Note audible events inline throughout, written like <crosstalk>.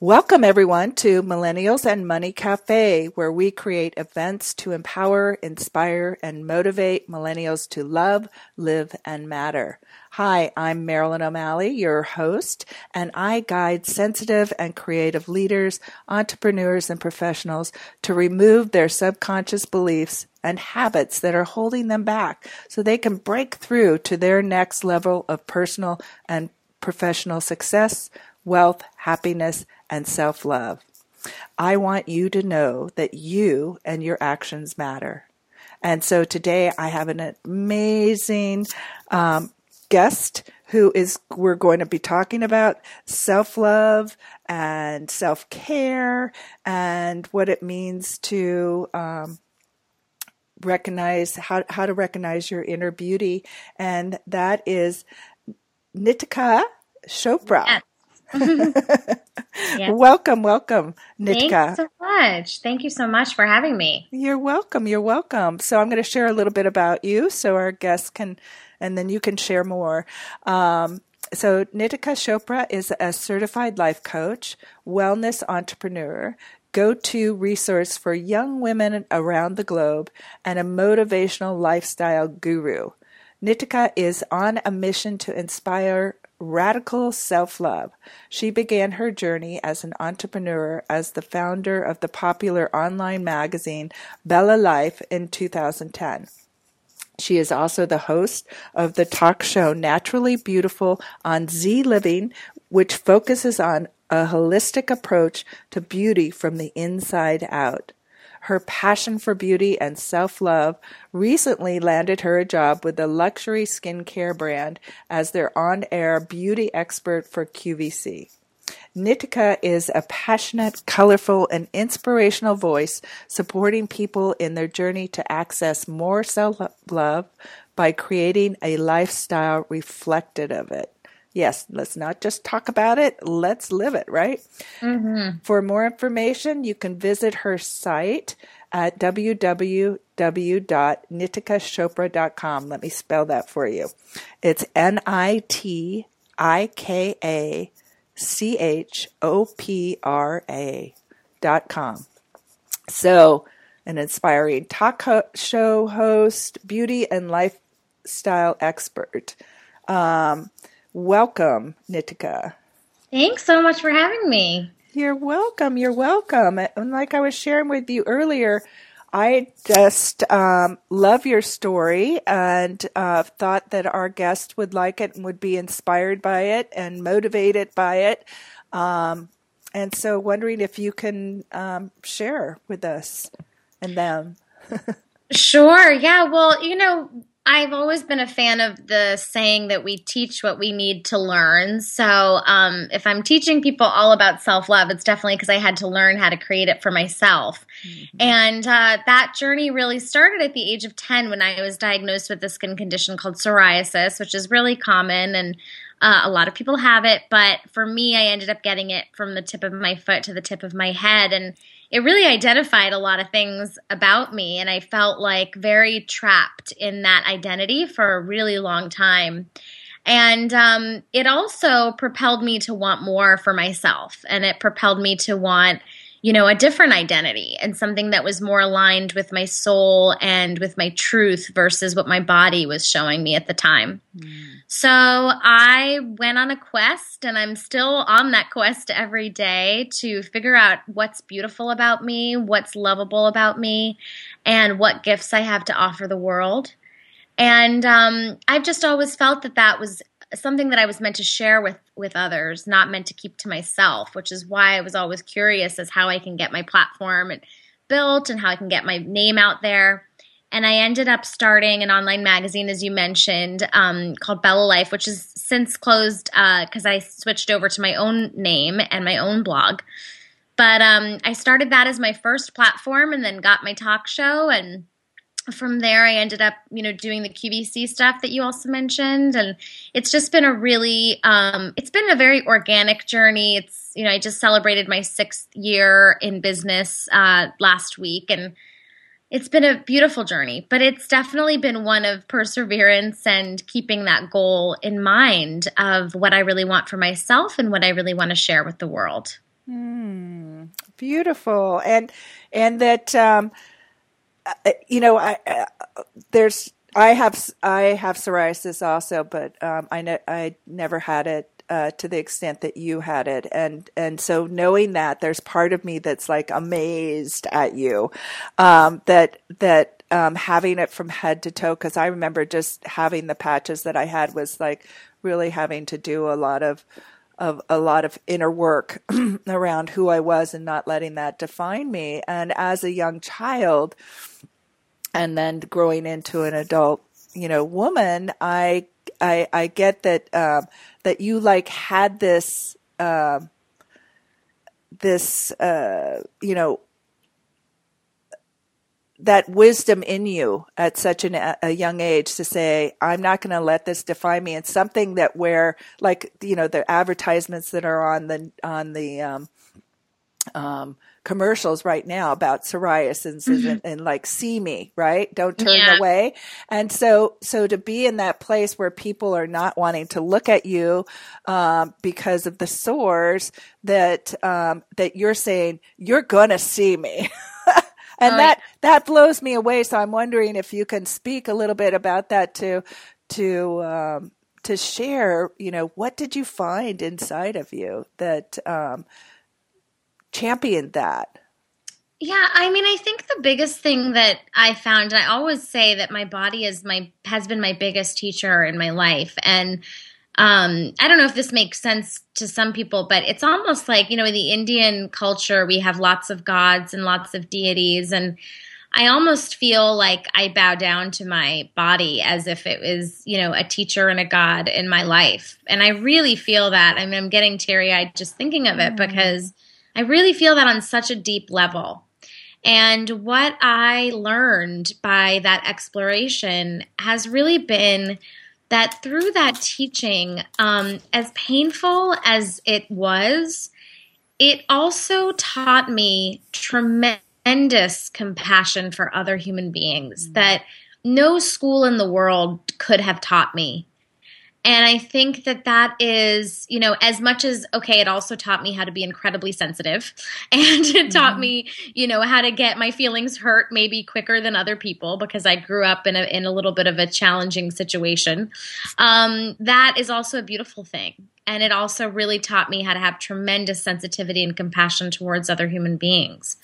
Welcome everyone to Millennials and Money Cafe, where we create events to empower, inspire, and motivate millennials to love, live, and matter. Hi, I'm Marilyn O'Malley, your host, and I guide sensitive and creative leaders, entrepreneurs, and professionals to remove their subconscious beliefs and habits that are holding them back so they can break through to their next level of personal and professional success, wealth, happiness, and self love. I want you to know that you and your actions matter. And so today I have an amazing um, guest who is we're going to be talking about self-love and self-care and what it means to um, recognize how, how to recognize your inner beauty and that is nitika chopra yes. <laughs> yes. Welcome, welcome, Nitka. Thanks so much. Thank you so much for having me. You're welcome. You're welcome. So I'm going to share a little bit about you so our guests can, and then you can share more. Um, so Nitika Chopra is a certified life coach, wellness entrepreneur, go-to resource for young women around the globe, and a motivational lifestyle guru. Nitika is on a mission to inspire radical self-love. She began her journey as an entrepreneur as the founder of the popular online magazine Bella Life in 2010. She is also the host of the talk show Naturally Beautiful on Z Living, which focuses on a holistic approach to beauty from the inside out. Her passion for beauty and self-love recently landed her a job with the luxury skincare brand as their on-air beauty expert for QVC. Nitika is a passionate, colorful, and inspirational voice supporting people in their journey to access more self-love by creating a lifestyle reflected of it yes, let's not just talk about it, let's live it, right? Mm-hmm. For more information, you can visit her site at www.nitikachopra.com. Let me spell that for you. It's N I T I K A C H O P R A dot com. So, an inspiring talk show host, beauty and lifestyle expert. Um, Welcome, Nitika. Thanks so much for having me. You're welcome. You're welcome. And like I was sharing with you earlier, I just um, love your story and uh, thought that our guest would like it and would be inspired by it and motivated by it. Um, and so, wondering if you can um, share with us and them. <laughs> sure. Yeah. Well, you know, I've always been a fan of the saying that we teach what we need to learn. So, um, if I'm teaching people all about self love, it's definitely because I had to learn how to create it for myself. Mm-hmm. And uh, that journey really started at the age of 10 when I was diagnosed with a skin condition called psoriasis, which is really common and uh, a lot of people have it. But for me, I ended up getting it from the tip of my foot to the tip of my head. And it really identified a lot of things about me and i felt like very trapped in that identity for a really long time. And um, it also propelled me to want more for myself and it propelled me to want you know, a different identity and something that was more aligned with my soul and with my truth versus what my body was showing me at the time. Mm. So I went on a quest and I'm still on that quest every day to figure out what's beautiful about me, what's lovable about me, and what gifts I have to offer the world. And um, I've just always felt that that was something that I was meant to share with with others, not meant to keep to myself, which is why I was always curious as how I can get my platform built and how I can get my name out there. And I ended up starting an online magazine, as you mentioned, um, called Bella Life, which is since closed because uh, I switched over to my own name and my own blog. But um, I started that as my first platform and then got my talk show and from there i ended up you know doing the qvc stuff that you also mentioned. And it's just been a really um, it's been a very organic journey. It's you know i just celebrated my sixth year in business uh, last week. And it's been a beautiful journey but it's definitely been one of perseverance and keeping that goal in mind of what i really want for myself and what i really want to share with the world. Mm, beautiful, and and that um, you know, I uh, there's I have I have psoriasis also, but um, I ne- I never had it uh, to the extent that you had it, and and so knowing that there's part of me that's like amazed at you, um, that that um, having it from head to toe because I remember just having the patches that I had was like really having to do a lot of of a lot of inner work <clears throat> around who I was and not letting that define me. And as a young child, and then growing into an adult, you know, woman, I I, I get that um, that you like had this uh, this uh, you know that wisdom in you at such an, a young age to say, I'm not going to let this define me. It's something that where, like, you know, the advertisements that are on the, on the, um, um, commercials right now about psoriasis mm-hmm. and, and, like see me right don't turn yeah. away and so so to be in that place where people are not wanting to look at you um, because of the sores that um, that you're saying you're gonna see me <laughs> and that that blows me away. So I'm wondering if you can speak a little bit about that to to um, to share. You know, what did you find inside of you that um, championed that? Yeah, I mean, I think the biggest thing that I found, and I always say that my body is my has been my biggest teacher in my life, and um, I don't know if this makes sense to some people, but it's almost like, you know, in the Indian culture, we have lots of gods and lots of deities. And I almost feel like I bow down to my body as if it was, you know, a teacher and a god in my life. And I really feel that. I mean, I'm getting teary eyed just thinking of it mm. because I really feel that on such a deep level. And what I learned by that exploration has really been that through that teaching, um, as painful as it was, it also taught me tremendous compassion for other human beings mm-hmm. that no school in the world could have taught me. And I think that that is, you know, as much as, okay, it also taught me how to be incredibly sensitive <laughs> and it mm-hmm. taught me, you know, how to get my feelings hurt maybe quicker than other people because I grew up in a, in a little bit of a challenging situation. Um, that is also a beautiful thing. And it also really taught me how to have tremendous sensitivity and compassion towards other human beings.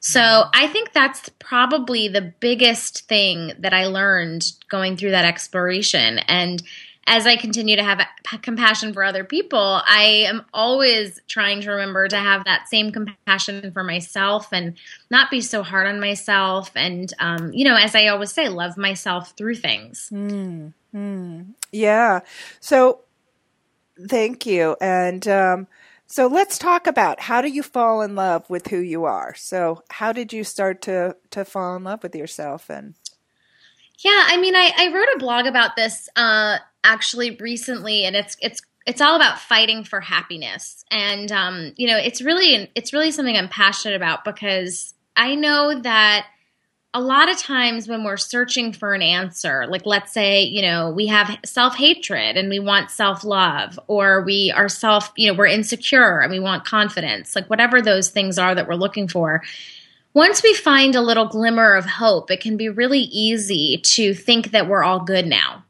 So mm-hmm. I think that's probably the biggest thing that I learned going through that exploration. And as I continue to have compassion for other people, I am always trying to remember to have that same compassion for myself and not be so hard on myself. And, um, you know, as I always say, love myself through things. Mm, mm. Yeah. So thank you. And, um, so let's talk about how do you fall in love with who you are? So how did you start to, to fall in love with yourself and yeah, I mean, I, I wrote a blog about this uh, actually recently, and it's it's it's all about fighting for happiness, and um, you know, it's really it's really something I'm passionate about because I know that a lot of times when we're searching for an answer, like let's say, you know, we have self hatred and we want self love, or we are self, you know, we're insecure and we want confidence, like whatever those things are that we're looking for once we find a little glimmer of hope, it can be really easy to think that we're all good now.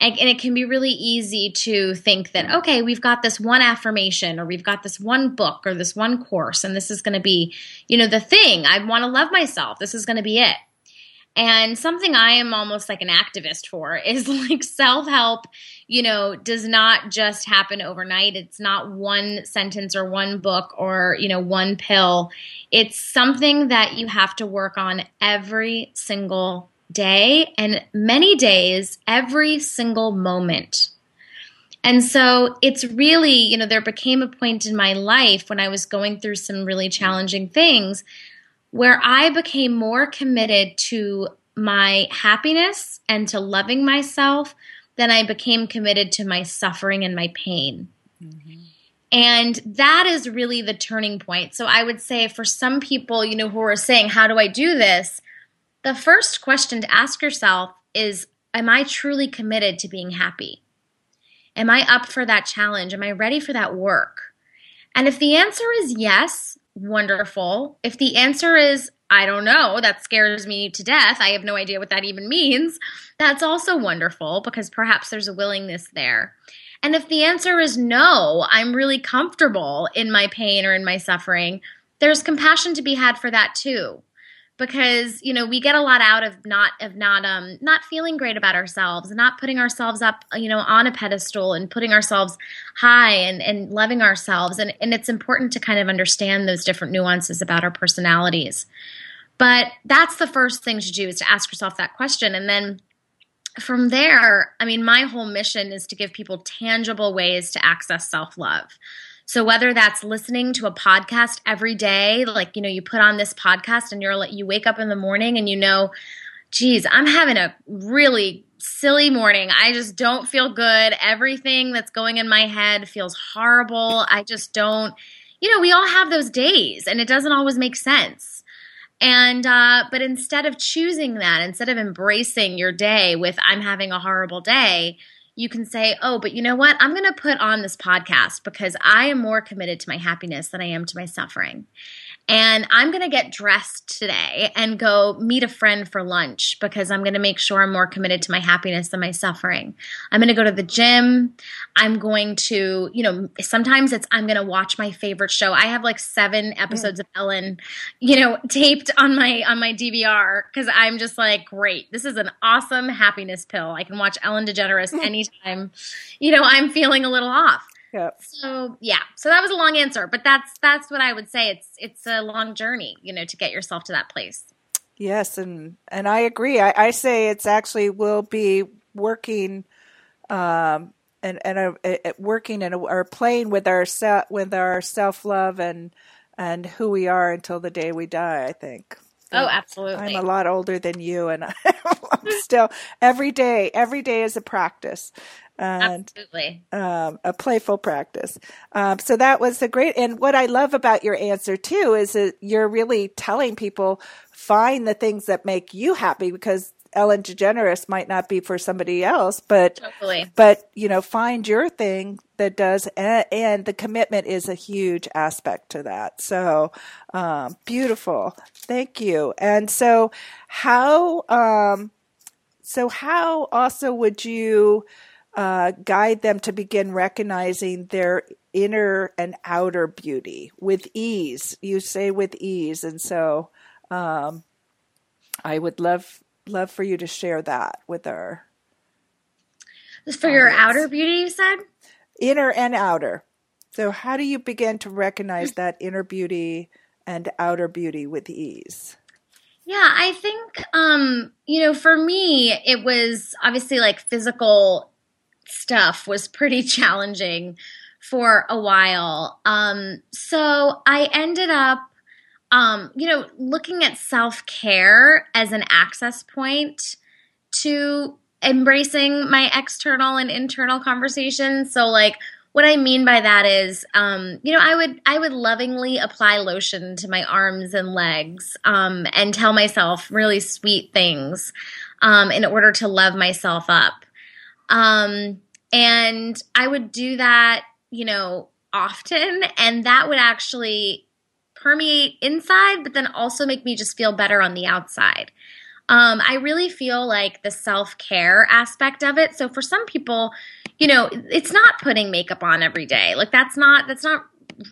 And, and, it can be really easy to think that, okay, we've got this one affirmation or we've got this one book or this one course, and this is going to be, you know, the thing. I want to love myself. This is going to be it. And something I am almost like an activist for <laughs> is like self help, you know, does not just happen overnight. It's not one sentence or one book or, you know, one pill. It's something that you have to work on every single day and many days, every single moment. And so it's really, you know, there became a point in my life when I was going through some really challenging things where I became more committed to my happiness and to loving myself than I became committed to my suffering and my pain. Mm-hmm. And that is really the turning point. So I would say for some people, you know, who are saying, How do I do this? The first question to ask yourself is Am I truly committed to being happy? Am I up for that challenge? Am I ready for that work? And if the answer is yes, wonderful. If the answer is, I don't know, that scares me to death, I have no idea what that even means, that's also wonderful because perhaps there's a willingness there. And if the answer is no, I'm really comfortable in my pain or in my suffering, there's compassion to be had for that too because you know we get a lot out of not of not um not feeling great about ourselves and not putting ourselves up you know on a pedestal and putting ourselves high and and loving ourselves. And and it's important to kind of understand those different nuances about our personalities. But that's the first thing to do is to ask yourself that question. And then from there i mean my whole mission is to give people tangible ways to access self-love so whether that's listening to a podcast every day, like, you know, you put on this podcast and you're like, you wake up in the morning and you know, geez, I'm having a really silly morning. I just don't feel good. Everything that's going in my head feels horrible. I just don't, you know, we all have those days and it doesn't always make sense. And, uh, but instead of choosing that, instead of embracing your day with, I'm having a horrible day, you can say, oh, but you know what? I'm going to put on this podcast because I am more committed to my happiness than I am to my suffering. And I'm going to get dressed today and go meet a friend for lunch because I'm going to make sure I'm more committed to my happiness than my suffering. I'm going to go to the gym. I'm going to, you know, sometimes it's I'm going to watch my favorite show. I have like 7 mm. episodes of Ellen, you know, taped on my on my DVR cuz I'm just like, great. This is an awesome happiness pill. I can watch Ellen DeGeneres <laughs> anytime, you know, I'm feeling a little off. Yep. So yeah, so that was a long answer, but that's that's what I would say. It's it's a long journey, you know, to get yourself to that place. Yes, and and I agree. I, I say it's actually will be working, um, and and uh, uh, working and or playing with our se- with our self love and and who we are until the day we die. I think. Oh, absolutely. I'm a lot older than you, and <laughs> I'm still every day. Every day is a practice and Absolutely. Um, a playful practice. Um, so that was a great. And what I love about your answer too is that you're really telling people find the things that make you happy because Ellen DeGeneres might not be for somebody else, but totally. but you know, find your thing that does, and, and the commitment is a huge aspect to that. So um, beautiful, thank you. And so, how um, so how also would you? Uh, guide them to begin recognizing their inner and outer beauty with ease. You say with ease, and so um, I would love love for you to share that with our. For audience. your outer beauty, you said inner and outer. So, how do you begin to recognize that inner beauty and outer beauty with ease? Yeah, I think um, you know, for me, it was obviously like physical stuff was pretty <laughs> challenging for a while. Um, so I ended up, um, you know, looking at self care as an access point to embracing my external and internal conversations. So, like, what I mean by that is, um, you know, I would I would lovingly apply lotion to my arms and legs um, and tell myself really sweet things um, in order to love myself up. Um, and I would do that, you know, often. And that would actually permeate inside, but then also make me just feel better on the outside. Um, I really feel like the self care aspect of it. So for some people, you know, it's not putting makeup on every day. Like that's not that's not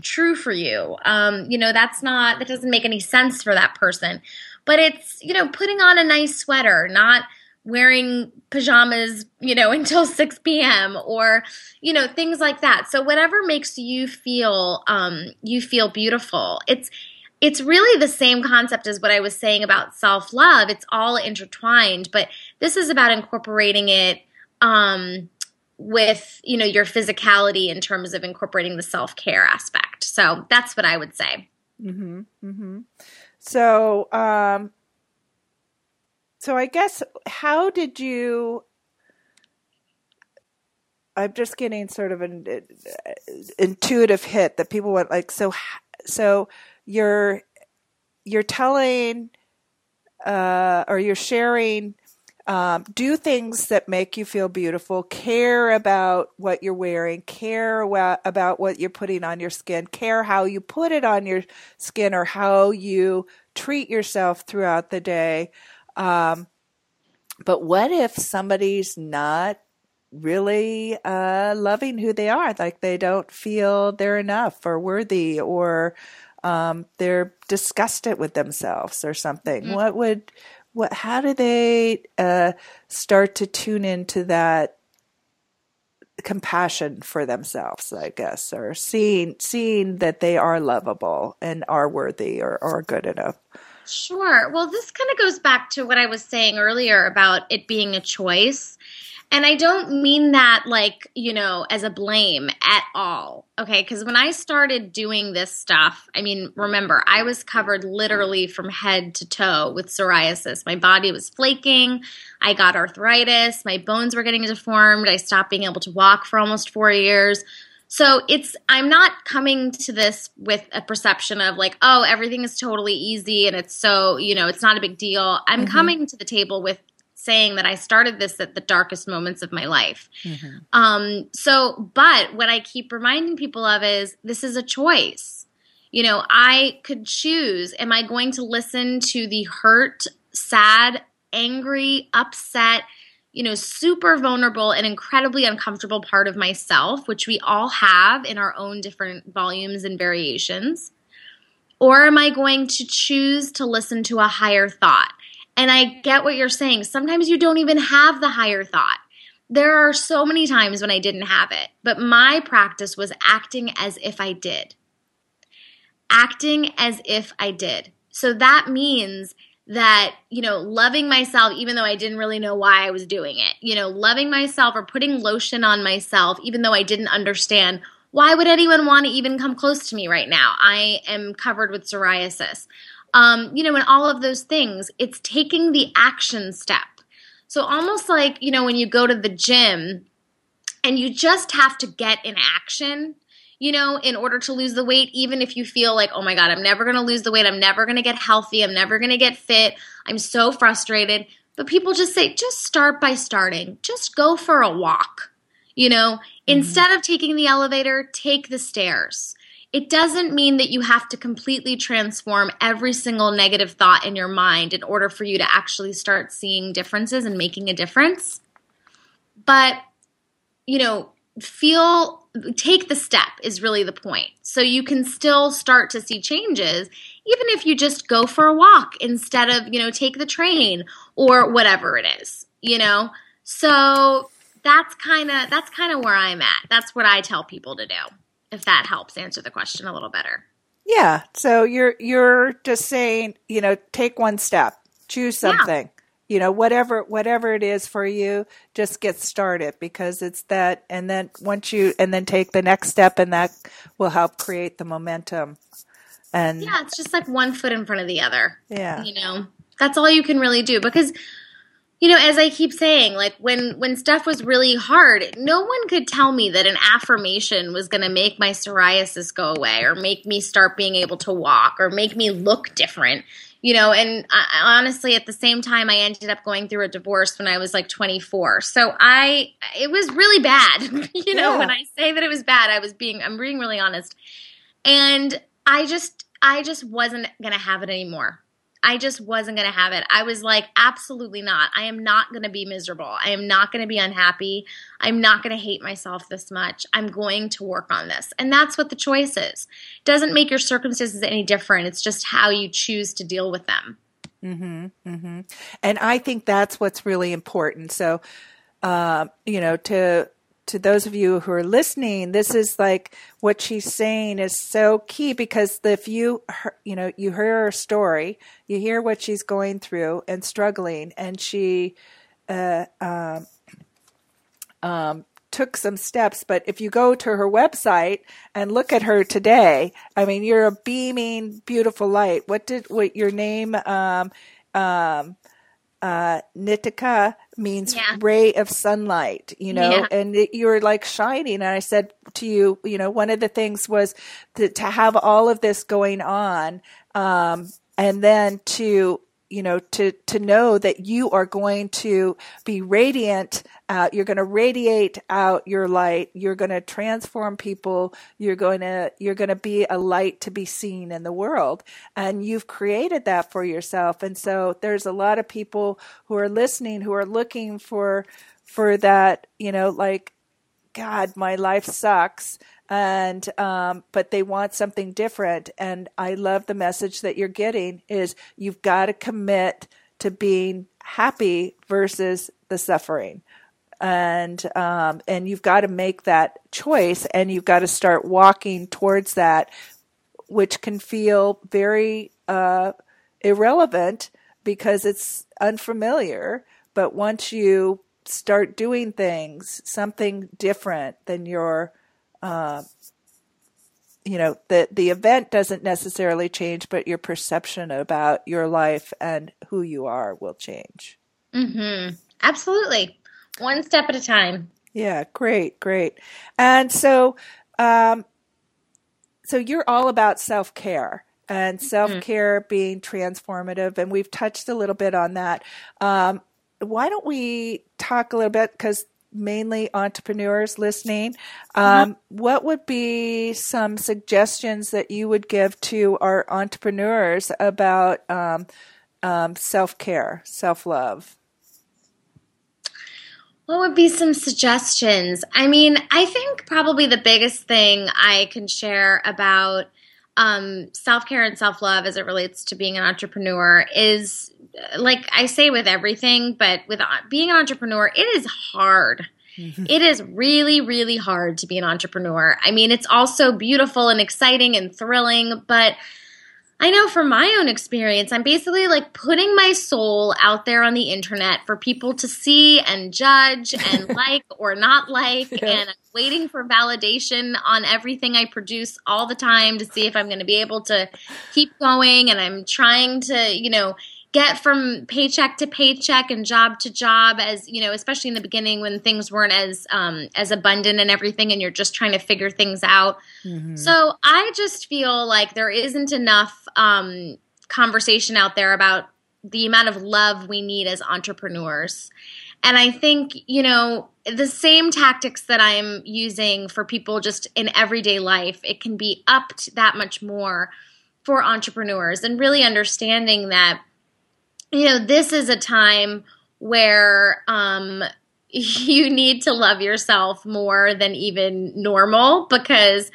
true for you. Um, you know, that's not that doesn't make any sense for that person. But it's you know putting on a nice sweater, not wearing pajamas, you know, <laughs> until 6 p.m. or, you know, things like that. So whatever makes you feel, um, you feel beautiful. It's, it's really the same concept as what I was saying about self love. It's all intertwined, but this is about incorporating it, um, with you know your physicality in terms of incorporating the self care aspect. So that's what I would say. Mm-hmm, mm-hmm. So um, so I guess how did you? I'm just getting sort of an uh, intuitive hit that people went like so. So you're you're telling uh, or you're sharing um, do things that make you feel beautiful, care about what you're wearing, care about what you're putting on your skin, care how you put it on your skin or how you treat yourself throughout the day. Um, but what if somebody's not really uh, loving who they are? Like they don't feel they're enough or worthy or um, they're disgusted with themselves or something. Mm-hmm. What would what how do they uh, start to tune into that compassion for themselves i guess or seeing seeing that they are lovable and are worthy or, or good enough sure well this kind of goes back to what i was saying earlier about it being a choice and I don't mean that like, you know, as a blame at all. Okay. Because when I started doing this stuff, I mean, remember, I was covered literally from head to toe with psoriasis. My body was flaking. I got arthritis. My bones were getting deformed. I stopped being able to walk for almost four years. So it's, I'm not coming to this with a perception of like, oh, everything is totally easy and it's so, you know, it's not a big deal. I'm mm-hmm. coming to the table with saying that I started this at the darkest moments of my life. Mm-hmm. Um, so, but what I keep reminding people of is this is a choice. You know, I could choose am I going to listen to the hurt, sad, angry, upset, you know, super vulnerable and incredibly uncomfortable part of myself, which we all have in our own different volumes and variations? Or am I going to choose to listen to a higher thought? And I get what you're saying. Sometimes you don't even have the higher thought. There are so many times when I didn't have it, but my practice was acting as if I did. Acting as if I did. So that means that, you know, loving myself, even though I didn't really know why I was doing it, you know, loving myself or putting lotion on myself, even though I didn't understand why would anyone want to even come close to me right now? I am covered with psoriasis um, you know, and all of those things. It's taking the action step. So almost like, you know, when you go to the gym and you just have to get in action, you know, in order to lose the weight, even if you feel like, oh my God, I'm never going to lose the weight. I'm never going to get healthy. I'm never going to get fit. I'm so frustrated. But people just say, just start by starting. Just go for a walk. You know, mm-hmm. instead of taking the elevator, take the stairs. It doesn't mean that you have to completely transform every single negative thought in your mind in order for you to actually start seeing differences and making a difference. But, you know, feel, take the step is really the point. So you can still start to see changes, even if you just go for a walk instead of, you know, take the train or whatever it is, you know? So that's kind of that's kind of where I'm at. That's what I tell people to do if that helps answer the question a little better. Yeah. So you're you're just saying, you know, take one step, choose something. You know, whatever whatever it is for you, just get started because it's that and then once you and then take the next step and that will help create the momentum. And Yeah, it's just like one foot in front of the other. Yeah. You know. That's all you can really do because you know as i keep saying like when when stuff was really hard no one could tell me that an affirmation was going to make my psoriasis go away or make me start being able to walk or make me look different you know and I, honestly at the same time i ended up going through a divorce when i was like 24 so i it was really bad <laughs> you know yeah. when i say that it was bad i was being i'm being really honest. And i just i just wasn't going to have it anymore I just wasn't going to have it. I was like, absolutely not. I am not going to be miserable. I am not going to be unhappy. I'm not going to hate myself this much. I'm going to work on this. And that's what the choice is. It doesn't make your circumstances any different. It's just how you choose to deal with them. Mm-hmm, mm-hmm. And I think that's what's really important. So, uh, you know, to to those of you who are listening, this is like what she's saying is so key because if you, you know, you hear her story, you hear what she's going through and struggling, and she uh, um, um, took some steps. But if you go to her website and look at her today, I mean, you're a beaming, beautiful light. What did what your name? Um, um, uh, Nitika means yeah. ray of sunlight, you know, yeah. and it, you're like shining. And I said to you, you know, one of the things was to, to have all of this going on, um, and then to you know, to, to know that you are going to be radiant out. You're going to radiate out your light. You're going to transform people. You're going to, you're going to be a light to be seen in the world. And you've created that for yourself. And so there's a lot of people who are listening who are looking for, for that, you know, like, God, my life sucks and um, but they want something different. And i love the message that you're getting is you've got to commit to being happy versus the suffering. And um, and you've got to make that choice and you've got to start walking towards that which can feel very uh, irrelevant because it's unfamiliar. But once you start doing things something different than your uh, you know the the event doesn't necessarily change, but your perception about your life and who you are will change. Mm-hmm. Absolutely, one step at a time. Yeah, great, great. And so, um, so you're all about self care and self care mm-hmm. being transformative, and we've touched a little bit on that. Um, why don't we talk a little bit because mainly entrepreneurs listening. Um, What would be some suggestions that you would give to our entrepreneurs about um, um, self care, self love? What would be some suggestions? I mean, I think probably the biggest thing I can share about um, self care and self love as it relates to being an entrepreneur is like I say with everything, but with uh, being an entrepreneur, it is hard. Mm-hmm. It is really, really hard to be an entrepreneur. I mean, it's also beautiful and exciting and thrilling, but I know from my own experience, I'm basically like putting my soul out there on the internet for people to see and judge and <laughs> like or not like. Yeah. And I'm waiting for validation on everything I produce all the time to see if I'm going to be able to keep going. And I'm trying to, you know, get from paycheck to paycheck and job to job as you know especially in the beginning when things weren't as um, as abundant and everything and you're just trying to figure things out mm-hmm. so i just feel like there isn't enough um, conversation out there about the amount of love we need as entrepreneurs and i think you know the same tactics that i'm using for people just in everyday life it can be upped that much more for entrepreneurs and really understanding that you know, this is a time where um, <laughs> you need to love yourself more than even normal because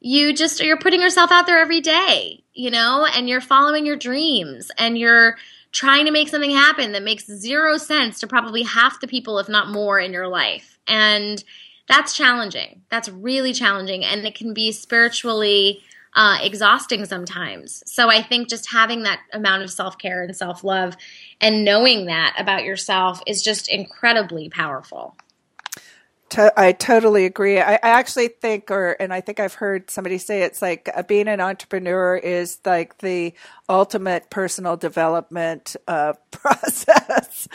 you just you're putting yourself out there every day, you know, and you're following your dreams and you're trying to make something happen that makes zero sense to probably half the people if not more in your life. And that's challenging. That's really challenging and it can be spiritually uh, exhausting sometimes. So I think just having that amount of self care and self love and knowing that about yourself is just incredibly powerful. I totally agree. I, actually think, or, and I think I've heard somebody say it's like uh, being an entrepreneur is like the ultimate personal development uh, <laughs> process.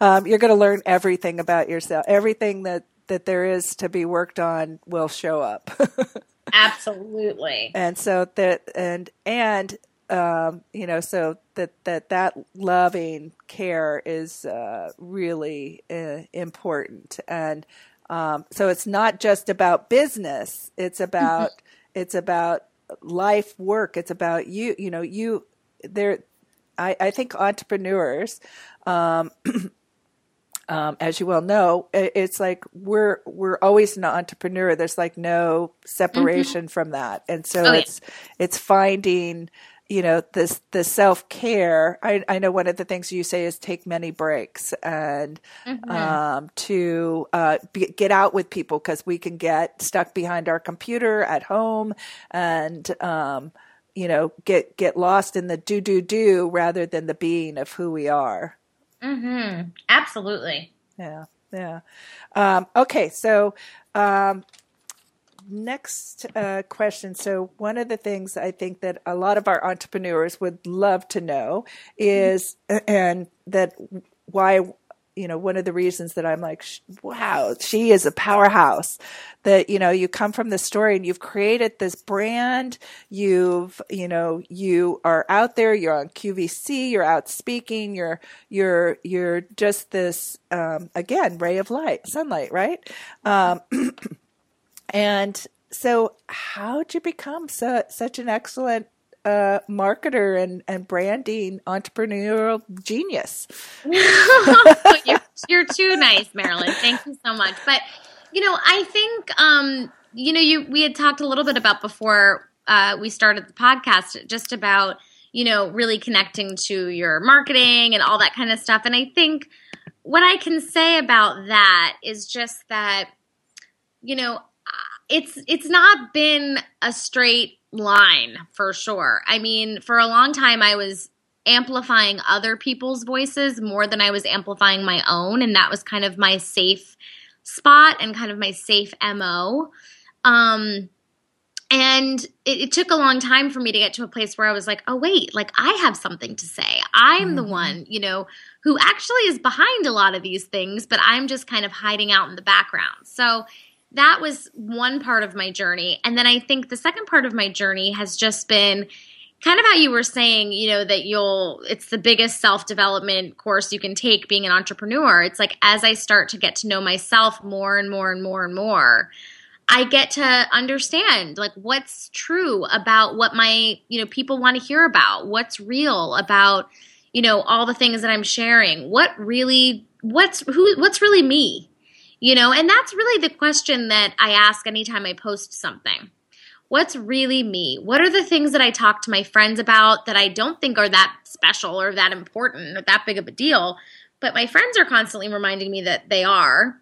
um, you're going to learn everything about yourself. Everything that, that there is to be worked on will show up. <laughs> Absolutely. <laughs> And so that and and um, you know, so that that that loving care is uh, really uh, important, and um, so it's not just about business; it's about mm-hmm. it's about life work. It's about you. You know, you there. I, I think entrepreneurs um, <clears throat> um, as you well know, it's like we're we're always an entrepreneur. There's like no separation mm-hmm. from that, and so oh, it's yeah. it's finding you know this the self care. I, I know one of the things you say is take many breaks and mm-hmm. um, to uh, be, get out with people because we can get stuck behind our computer at home and. Um, you know, get get lost in the do do do rather than the being of who we are. Mm-hmm. Absolutely. Yeah. Yeah. Um, okay. So, um, next uh, question. So, one of the things I think that a lot of our entrepreneurs would love to know is, and that why you know, one of the reasons that I'm like, wow, she is a powerhouse. That you know, you come from the story and you've created this brand. You've, you know, you are out there. You're on QVC. You're out speaking. You're, you're, you're just this um, again ray of light, sunlight, right? Um, <clears throat> and so, how'd you become so, such an excellent uh, marketer and, and branding entrepreneurial genius. <laughs> you're, you're too nice, Marilyn. Thank you so much. But you know, I think um, you know, you we had talked a little bit about before uh, we started the podcast, just about you know really connecting to your marketing and all that kind of stuff. And I think what I can say about that is just that you know it's it's not been a straight line for sure. I mean, for a long time I was amplifying other people's voices more than I was amplifying my own and that was kind of my safe spot and kind of my safe MO. Um and it, it, took a long time for me to get to a place where I was like, oh, wait, like I have something to say. I'm mm-hmm. the one, you know, who actually is behind a lot of these things, but I'm just kind of hiding out in the background. So that was one part of my journey. And then I think the second part of my journey has just been kind of how you were saying, you know, that you'll, it's the biggest self development course you can take being an entrepreneur. It's like as I start to get to know myself more and more and more and more, I get to understand like what's true about what my, you know, people want to hear about, what's real about, you know, all the things that I'm sharing, what really, what's, who, what's really me you know, and that's really the question that I ask anytime I post something. What's really me? What are the things that I talk to my friends about that I don't think are that special or that important or that big of a deal? But my friends are constantly reminding me that they are.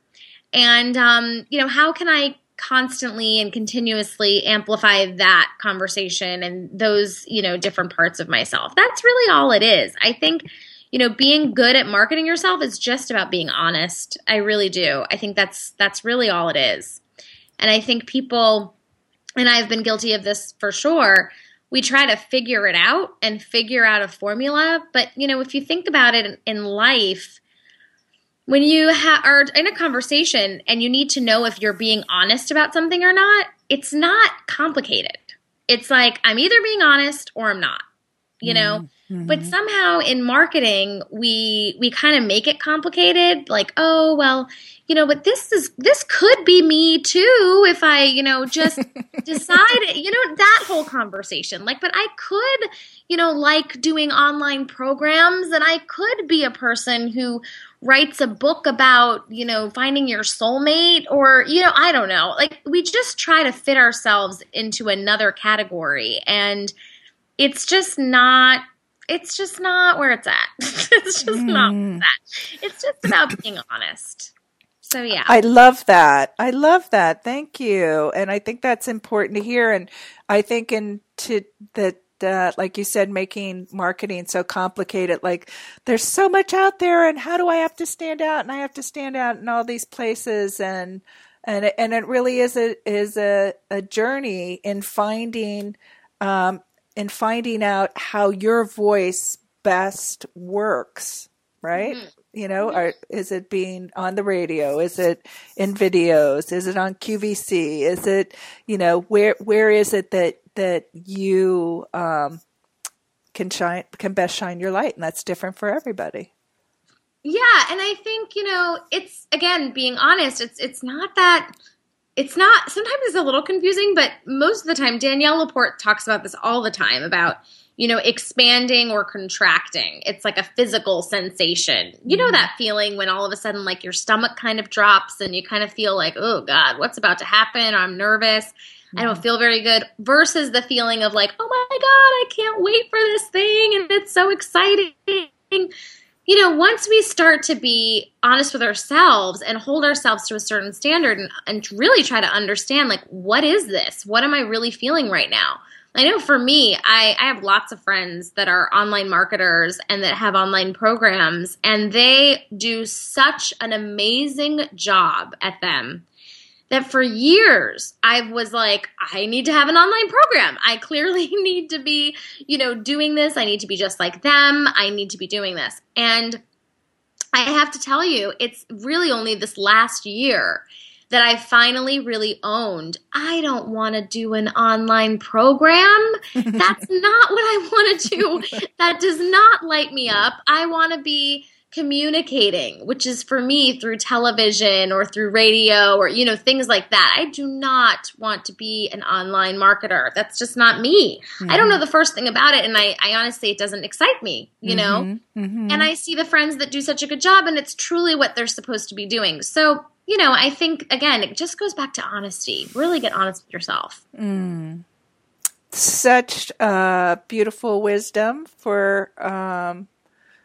And, um, you know, how can I constantly and continuously amplify that conversation and those, you know, different parts of myself? That's really all it is. I think you know, being good at marketing yourself is just about being honest. I really do. I think that's that's really all it is. And I think people and I've been guilty of this for sure. We try to figure it out and figure out a formula, but you know, if you think about it in, life, when you ha- are in a conversation and you need to know if you're being honest about something or not, it's not complicated. It's like I'm either being honest or I'm not. You know, mm. Mm-hmm. But somehow in marketing, we we kind of make it complicated. Like, oh well, you know, but this is this could be me too if I, you know, just <laughs> decide, you know, that whole conversation. Like, but I could, you know, like doing online programs, and I could be a person who writes a book about, you know, finding your soulmate or, you know, I don't know. Like we just try to fit ourselves into another category and it's just not it's just not where it's at. <laughs> it's just mm. not that. It's just about being honest. So yeah. I love that. I love that. Thank you. And I think that's important to hear. And I think into that uh, like you said, making marketing so complicated. Like there's so much out there, and how do I have to stand out? And I have to stand out in all these places, and and it, and it really is a is a, a journey in finding um, in finding out how your voice best works, right? Mm-hmm. You know, mm-hmm. are, is it being on the radio? Is it in videos? Is it on QVC? Is it, you know, where where is it that that you um, can shine can best shine your light, and that's different for everybody. Yeah, and I think you know it's again being honest. It's it's not that it's not sometimes it's a little confusing, but most of the time Danielle Laporte talks about this all the time about you know expanding or contracting. It's like a physical sensation. You know mm-hmm. that feeling when all of a sudden like your stomach kind of drops and you kind of feel like, "Oh god, what's about to happen? I'm nervous." I don't mm-hmm. feel very good versus the feeling of like, oh my God, I can't wait for this thing and it's so exciting you know, once we start to be honest with ourselves and hold ourselves to a certain standard and, and, really try to understand, like, what is this? What am I really feeling right now? I know for me, I, I have lots of friends that are online marketers and that have online programs, and they do such an amazing job at them that for years I was like, I need to have an online program. I clearly <laughs> need to be, you know, doing this. I need to be just like them. I need to be doing this. And I have to tell you, it's really only this last year that I finally really owned. I don't want to do an online program. <laughs> That's not what I want to do. <laughs> That does not light me up. I want to be communicating, which is for me through television or through radio or, you know, things like that. I do not want to be an online marketer. That's just not me. I don't know the first thing about it. And I, I honestly, it doesn't excite me, you know? Mm-hmm. Mm-hmm. And I see the friends that do such a good job and it's truly what they're supposed to be doing. So, you know, I think, again, it just goes back to honesty. Really get honest with yourself. Mm. Such uh, beautiful wisdom for um,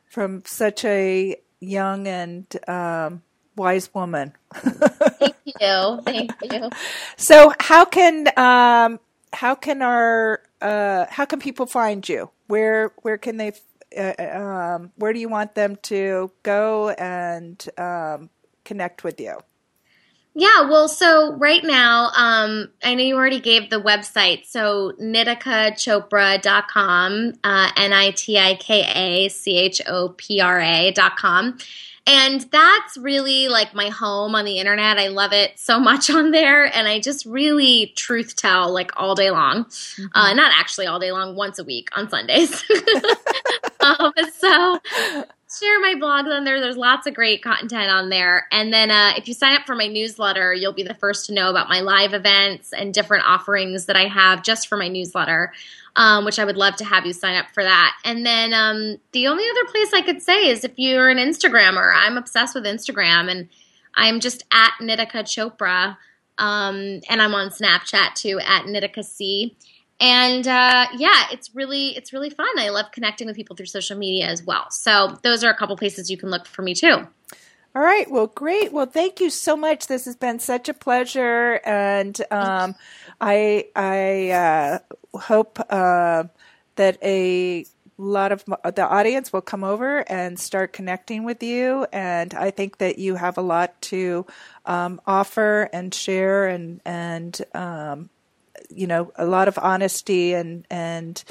from such a young and um, wise woman. Thank you. Thank you. <laughs> So, how can um, how can our uh, how can people find you? Where where can they? Uh, um, where do you want them to go and um, connect with you? Yeah, well, so right now, um, I know you already gave the website. So nitikachopra.com, uh, N-I-T-I-K-A-C-H-O-P-R-A.com. And that's really like my home on the internet. I love it so much <laughs> on there. And I just really truth tell like all day long. Mm-hmm. Uh, not actually all day long, once a week on Sundays. <laughs> <laughs> um, so share my blogs on there. There's lots of great content on there. And then uh, if you sign up for my newsletter, you'll be the first to know about my live events and different offerings that I have just for my newsletter, um, which I would love to have you sign up for that. And then um, the only other place I could say is if you're an Instagrammer, I'm obsessed with Instagram and I'm just at Nitika Chopra. Um, and I'm on Snapchat too at Nitika C and uh, yeah it's really it's really fun. I love connecting with people through social media as well. So those are a couple places you can look for me too. All right. Well great. Well thank you so much. This has been such a pleasure. And um, i i uh, hope uh, that a lot of the audience will come over and start connecting with you. And i think that you have a lot to um, offer and share and and um, you know, a lot of honesty and and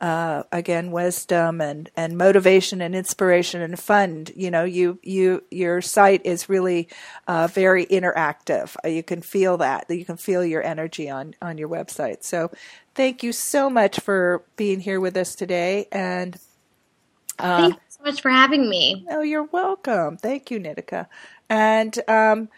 uh, again wisdom and and motivation and inspiration and fun. You know, you you your site is really uh, very interactive. Uh, you can feel that. You can feel your energy on on your website. So, thank you so much for being here with us today and. Uh, Thank you so much for having me. Oh, you're welcome. Thank you, Nitika. And um,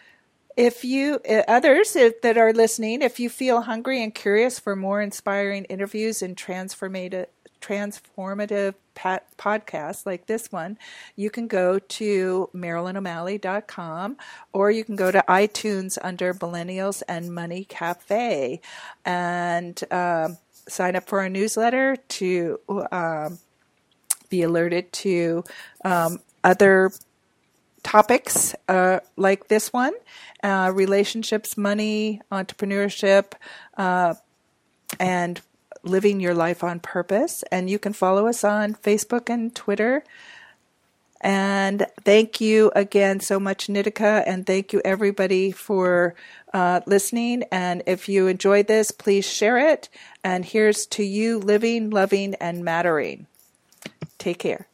if you uh, others that are listening, if you feel hungry and curious for more inspiring interviews and transformative transformative podcasts like this one, you can go to MarilynO'Malley.com or you can go to iTunes under Millennials and Money Cafe and um, sign up for our newsletter to um, be alerted to um, other topics uh, like this one uh, relationships, money, entrepreneurship, uh, and living your life on purpose. And you can follow us on Facebook and Twitter. And thank you again so much, Nitika, and thank you everybody for uh, listening. And if you enjoyed this, please share it. And here's to you living, loving, and mattering. Take care.